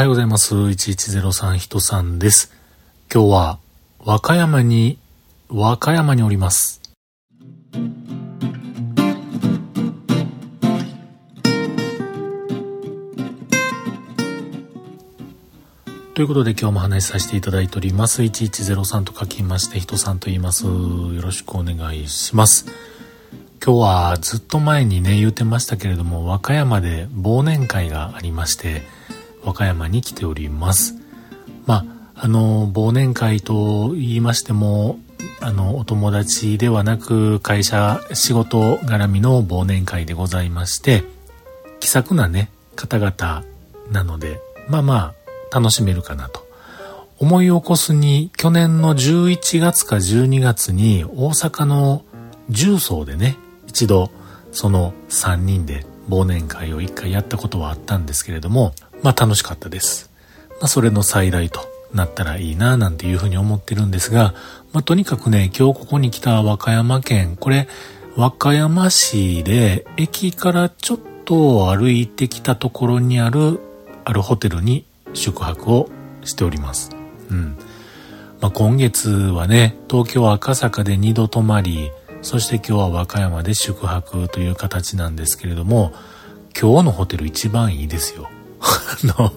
はようございます。1103人さんです。今日は和歌山に、和歌山におります。ということで今日も話しさせていただいております。1103と書きまして、人さんと言います。よろしくお願いします。今日はずっと前にね、言うてましたけれども、和歌山で忘年会がありまして、和歌山に来ております。まあ、あの、忘年会と言いましても、あの、お友達ではなく、会社、仕事絡みの忘年会でございまして、気さくなね、方々なので、まあまあ、楽しめるかなと。思い起こすに、去年の11月か12月に大阪の重曹でね、一度その3人で忘年会を一回やったことはあったんですけれども、まあ楽しかったです。まあそれの最大となったらいいななんていうふうに思ってるんですが、まあとにかくね、今日ここに来た和歌山県、これ和歌山市で駅からちょっと歩いてきたところにあるあるホテルに宿泊をしております。うん。まあ、今月はね、東京赤坂で2度泊まり、そして今日は和歌山で宿泊という形なんですけれども、今日のホテル一番いいですよ。あの、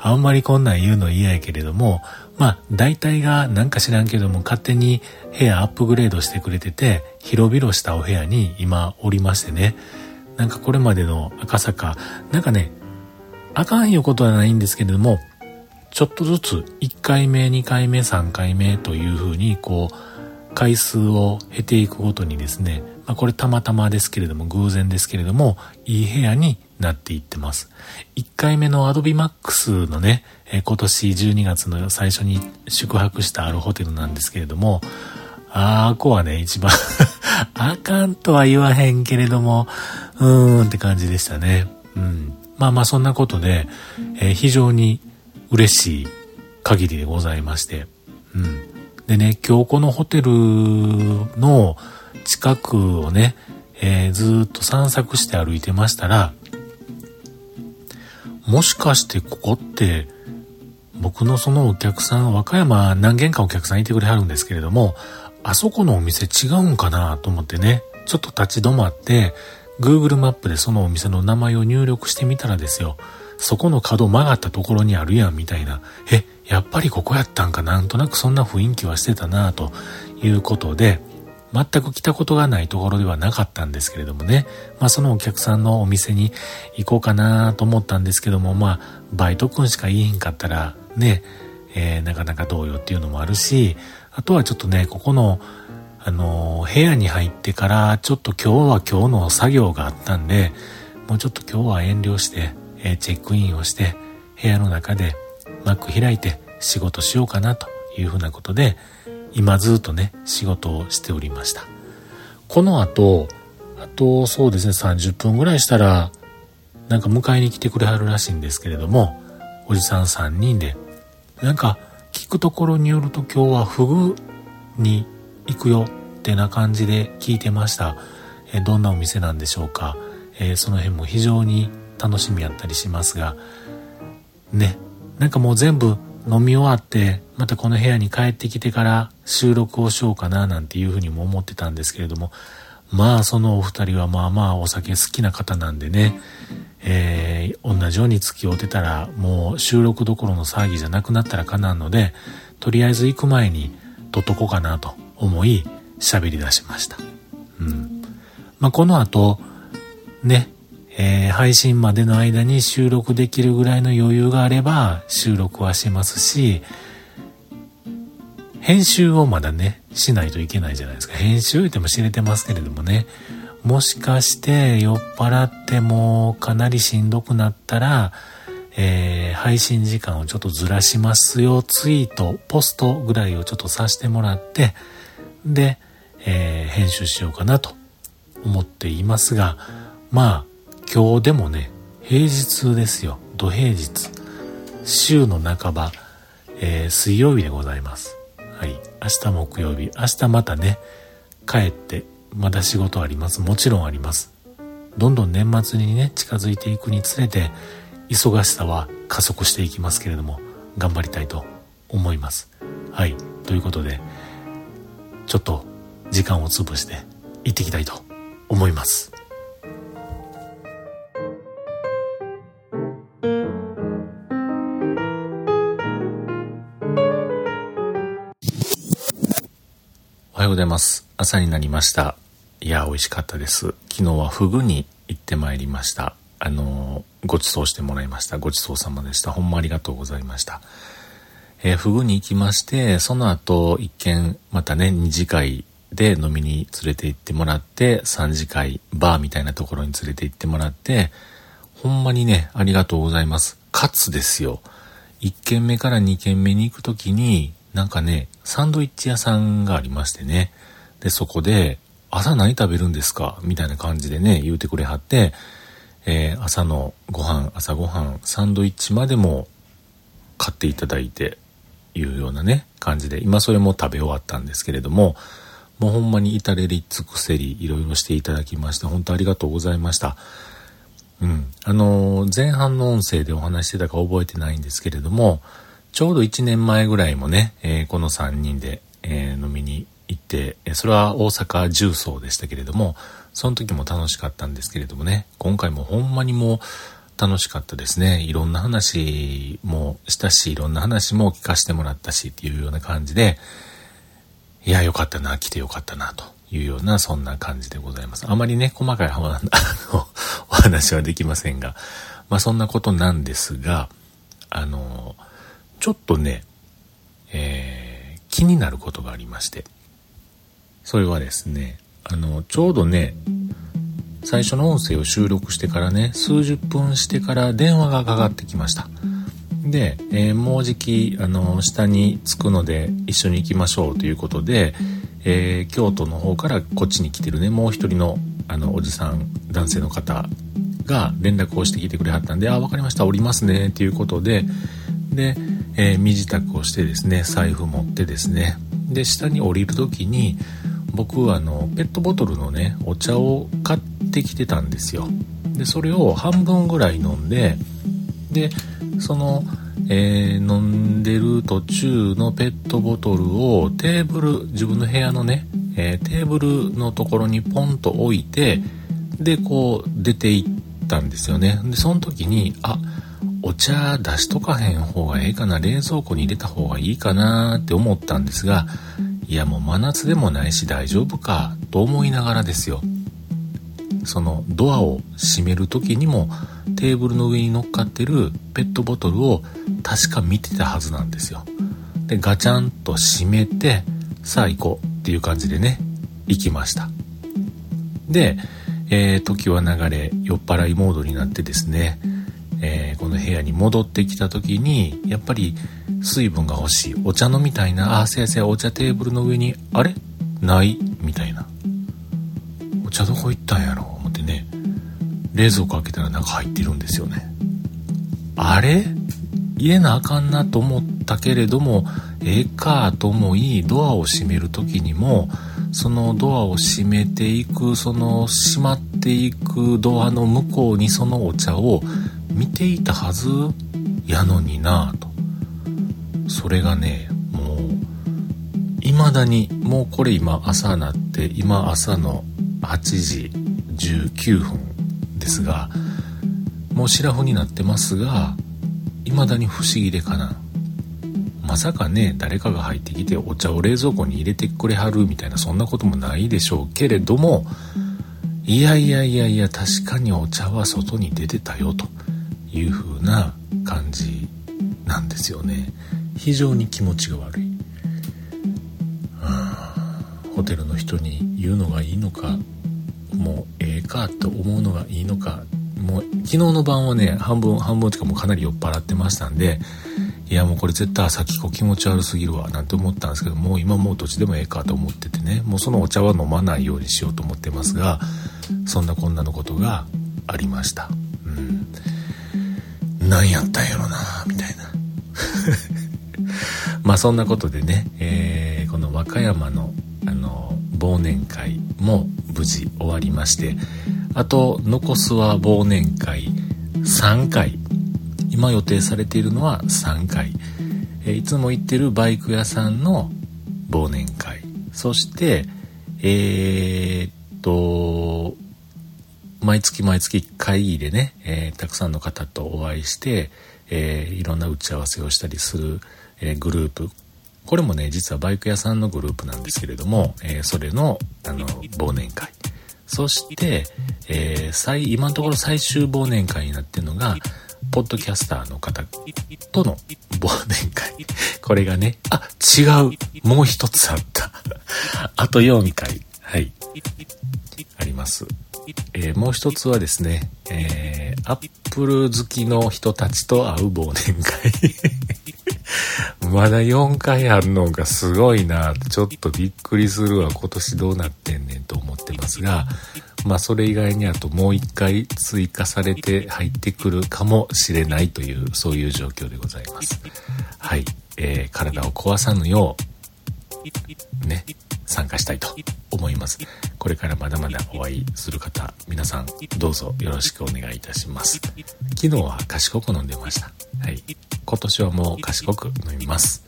あんまりこんなん言うの嫌やけれども、まあ、大体がなんか知らんけども、勝手に部屋アップグレードしてくれてて、広々したお部屋に今おりましてね、なんかこれまでの赤坂、なんかね、あかんいうことはないんですけれども、ちょっとずつ1回目、2回目、3回目というふうに、こう、回数を経ていくごとにですね、まあ、これたまたまですけれども、偶然ですけれども、いい部屋になっていってます。1回目の Adobe Max のね、え今年12月の最初に宿泊したあるホテルなんですけれども、あーこはね、一番 あかんとは言わへんけれども、うーんって感じでしたね。うん。まあまあそんなことで、えー、非常に嬉しい限りでございまして。うん。でね、今日このホテルの近くをね、えー、ずっと散策して歩いてましたら、もしかしてここって、僕のそのお客さん、和歌山何軒かお客さんいてくれはるんですけれども、あそこのお店違うんかなと思ってね、ちょっと立ち止まって、Google マップでそのお店の名前を入力してみたらですよ、そこの角曲がったところにあるやんみたいな、え、やっぱりここやったんかなんとなくそんな雰囲気はしてたなということで、全く来たことがないところではなかったんですけれどもね、まあそのお客さんのお店に行こうかなと思ったんですけども、まあバイト君しか言えへんかったらね、えー、なかなかどうよっていうのもあるし、あとはちょっとね、ここのあの、部屋に入ってからちょっと今日は今日の作業があったんで、もうちょっと今日は遠慮して、えー、チェックインをして、部屋の中で Mac 開いて仕事しようかなというふうなことで、今ずっとね、仕事をしておりました。この後、あとそうですね、30分ぐらいしたら、なんか迎えに来てくれはるらしいんですけれども、おじさん3人で、なんか聞くところによると今日はフグに行くよってな感じで聞いてました。えどんなお店なんでしょうか。えー、その辺も非常に楽しみやったりしますが、ね、なんかもう全部飲み終わって、またこの部屋に帰ってきてから収録をしようかななんていうふうにも思ってたんですけれども、まあそのお二人はまあまあお酒好きな方なんでね、えー、同じように付き合うてたらもう収録どころの騒ぎじゃなくなったらかなんので、とりあえず行く前に撮っとこうかなと思い喋り出しました。うん。まあ、この後、ね、えー、配信までの間に収録できるぐらいの余裕があれば収録はしますし、編集をまだね、しないといけないじゃないですか。編集言っても知れてますけれどもね、もしかして酔っ払ってもかなりしんどくなったら、えー、配信時間をちょっとずらしますよ、ツイート、ポストぐらいをちょっとさせてもらって、で、えー、編集しようかなと思っていますが、まあ、今日でもね、平日ですよ。土平日。週の半ば、えー、水曜日でございます。はい。明日木曜日。明日またね、帰って、まだ仕事あります。もちろんあります。どんどん年末にね、近づいていくにつれて、忙しさは加速していきますけれども頑張りたいと思いますはいということでちょっと時間を潰して行ってきたいと思いますおはようございます。朝になりました。いや美味しかったです。昨日はフグに行ってまいりました。あのご馳走してもらいました。ごちそうさまでした。ほんまありがとうございました。えー、フグに行きまして、その後、一見、またね、二次会で飲みに連れて行ってもらって、三次会、バーみたいなところに連れて行ってもらって、ほんまにね、ありがとうございます。かつですよ。一軒目から二軒目に行くときに、なんかね、サンドイッチ屋さんがありましてね。で、そこで、朝何食べるんですか？みたいな感じでね、言うてくれはって、えー、朝のご飯、朝ご飯、サンドイッチまでも買っていただいて、いうようなね、感じで、今それも食べ終わったんですけれども、もうほんまに至れり尽くせり、いろいろしていただきまして、本当ありがとうございました。うん。あのー、前半の音声でお話してたか覚えてないんですけれども、ちょうど1年前ぐらいもね、えー、この3人で、えー、飲みに行って、それは大阪重曹でしたけれども、その時も楽しかったんですけれどもね、今回もほんまにもう、楽しかったですね。いろんな話もしたし、いろんな話も聞かせてもらったしっていうような感じで、いや、よかったな、来てよかったな、というような、そんな感じでございます。あまりね、細かい幅 のお話はできませんが、まあそんなことなんですが、あの、ちょっとね、えー、気になることがありまして、それはですね、あの、ちょうどね、最初の音声を収録してからね、数十分してから電話がかかってきました。で、えー、もうじき、あの、下に着くので一緒に行きましょうということで、えー、京都の方からこっちに来てるね、もう一人の、あの、おじさん、男性の方が連絡をしてきてくれはったんで、あ、わかりました、降りますね、ということで、で、えー、身支度をしてですね、財布持ってですね、で、下に降りる時に、僕あのペットボトルのねお茶を買ってきてたんですよ。でそれを半分ぐらい飲んででその、えー、飲んでる途中のペットボトルをテーブル自分の部屋のね、えー、テーブルのところにポンと置いてでこう出ていったんですよね。でその時にあお茶出しとかへん方がええかな冷蔵庫に入れた方がいいかなって思ったんですがいやもう真夏でもないし大丈夫かと思いながらですよ。そのドアを閉める時にもテーブルの上に乗っかってるペットボトルを確か見てたはずなんですよ。でガチャンと閉めてさあ行こうっていう感じでね行きました。で、えー、時は流れ酔っ払いモードになってですね、えー、この部屋に戻ってきた時にやっぱり水分が欲しい。お茶飲みたいな。あ、せやせや、お茶テーブルの上に、あれ？ない？みたいな。お茶どこ行ったんやろ？思ってね。冷蔵庫開けたら中入ってるんですよね。あれ？入れなあかんなと思ったけれども、ええかと思い、ドアを閉める時にも、そのドアを閉めていく、その閉まっていくドアの向こうにそのお茶を見ていたはずやのになぁと。それがねもう未だにもうこれ今朝なって今朝の8時19分ですがもうシラフになってますが未だに不思議でかなまさかね誰かが入ってきてお茶を冷蔵庫に入れてくれはるみたいなそんなこともないでしょうけれどもいやいやいやいや確かにお茶は外に出てたよという風な感じなんですよね。非常に気持ちが悪い。ホテルの人に言うのがいいのかもうええかと思うのがいいのかもう昨日の晩はね半分半分とかもかなり酔っ払ってましたんでいやもうこれ絶対朝きこ気持ち悪すぎるわなんて思ったんですけどもう今もうどっちでもええかと思っててねもうそのお茶は飲まないようにしようと思ってますがそんなこんなのことがありました。うん。何やったんやろなみたいな。まあそんなことでね、えー、この和歌山のあの忘年会も無事終わりましてあと残すは忘年会3回。今予定されているのは3回、えいつも行ってるバイク屋さんの忘年会。そしてえー、っと毎月毎月会議でね、えー、たくさんの方とお会いして、えー、いろんな打ち合わせをしたりする、えー、グループこれもね実はバイク屋さんのグループなんですけれども、えそれのあの忘年会そして、え最今のところ最終忘年会になってるのがポッドキャスターの方との忘年会。これがね、あ、違う。もう一つあった。あと4回。はい。あります。えー、もう一つはですね、えー、アップル好きの人たちと会う忘年会。まだ4回あるのがすごいなちょっとびっくりするわ。今年どうなってんねんと思ってますが、まあそれ以外にあともう1回追加されて入ってくるかもしれないという、そういう状況でございます。はい。えー、体を壊さぬよう、ね、参加したいと思います。これからまだまだお会いする方、皆さんどうぞよろしくお願いいたします。昨日は賢く飲んでました。はい。今年はもう賢く飲みます。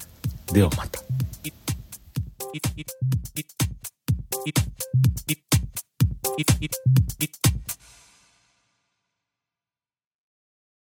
ではまた。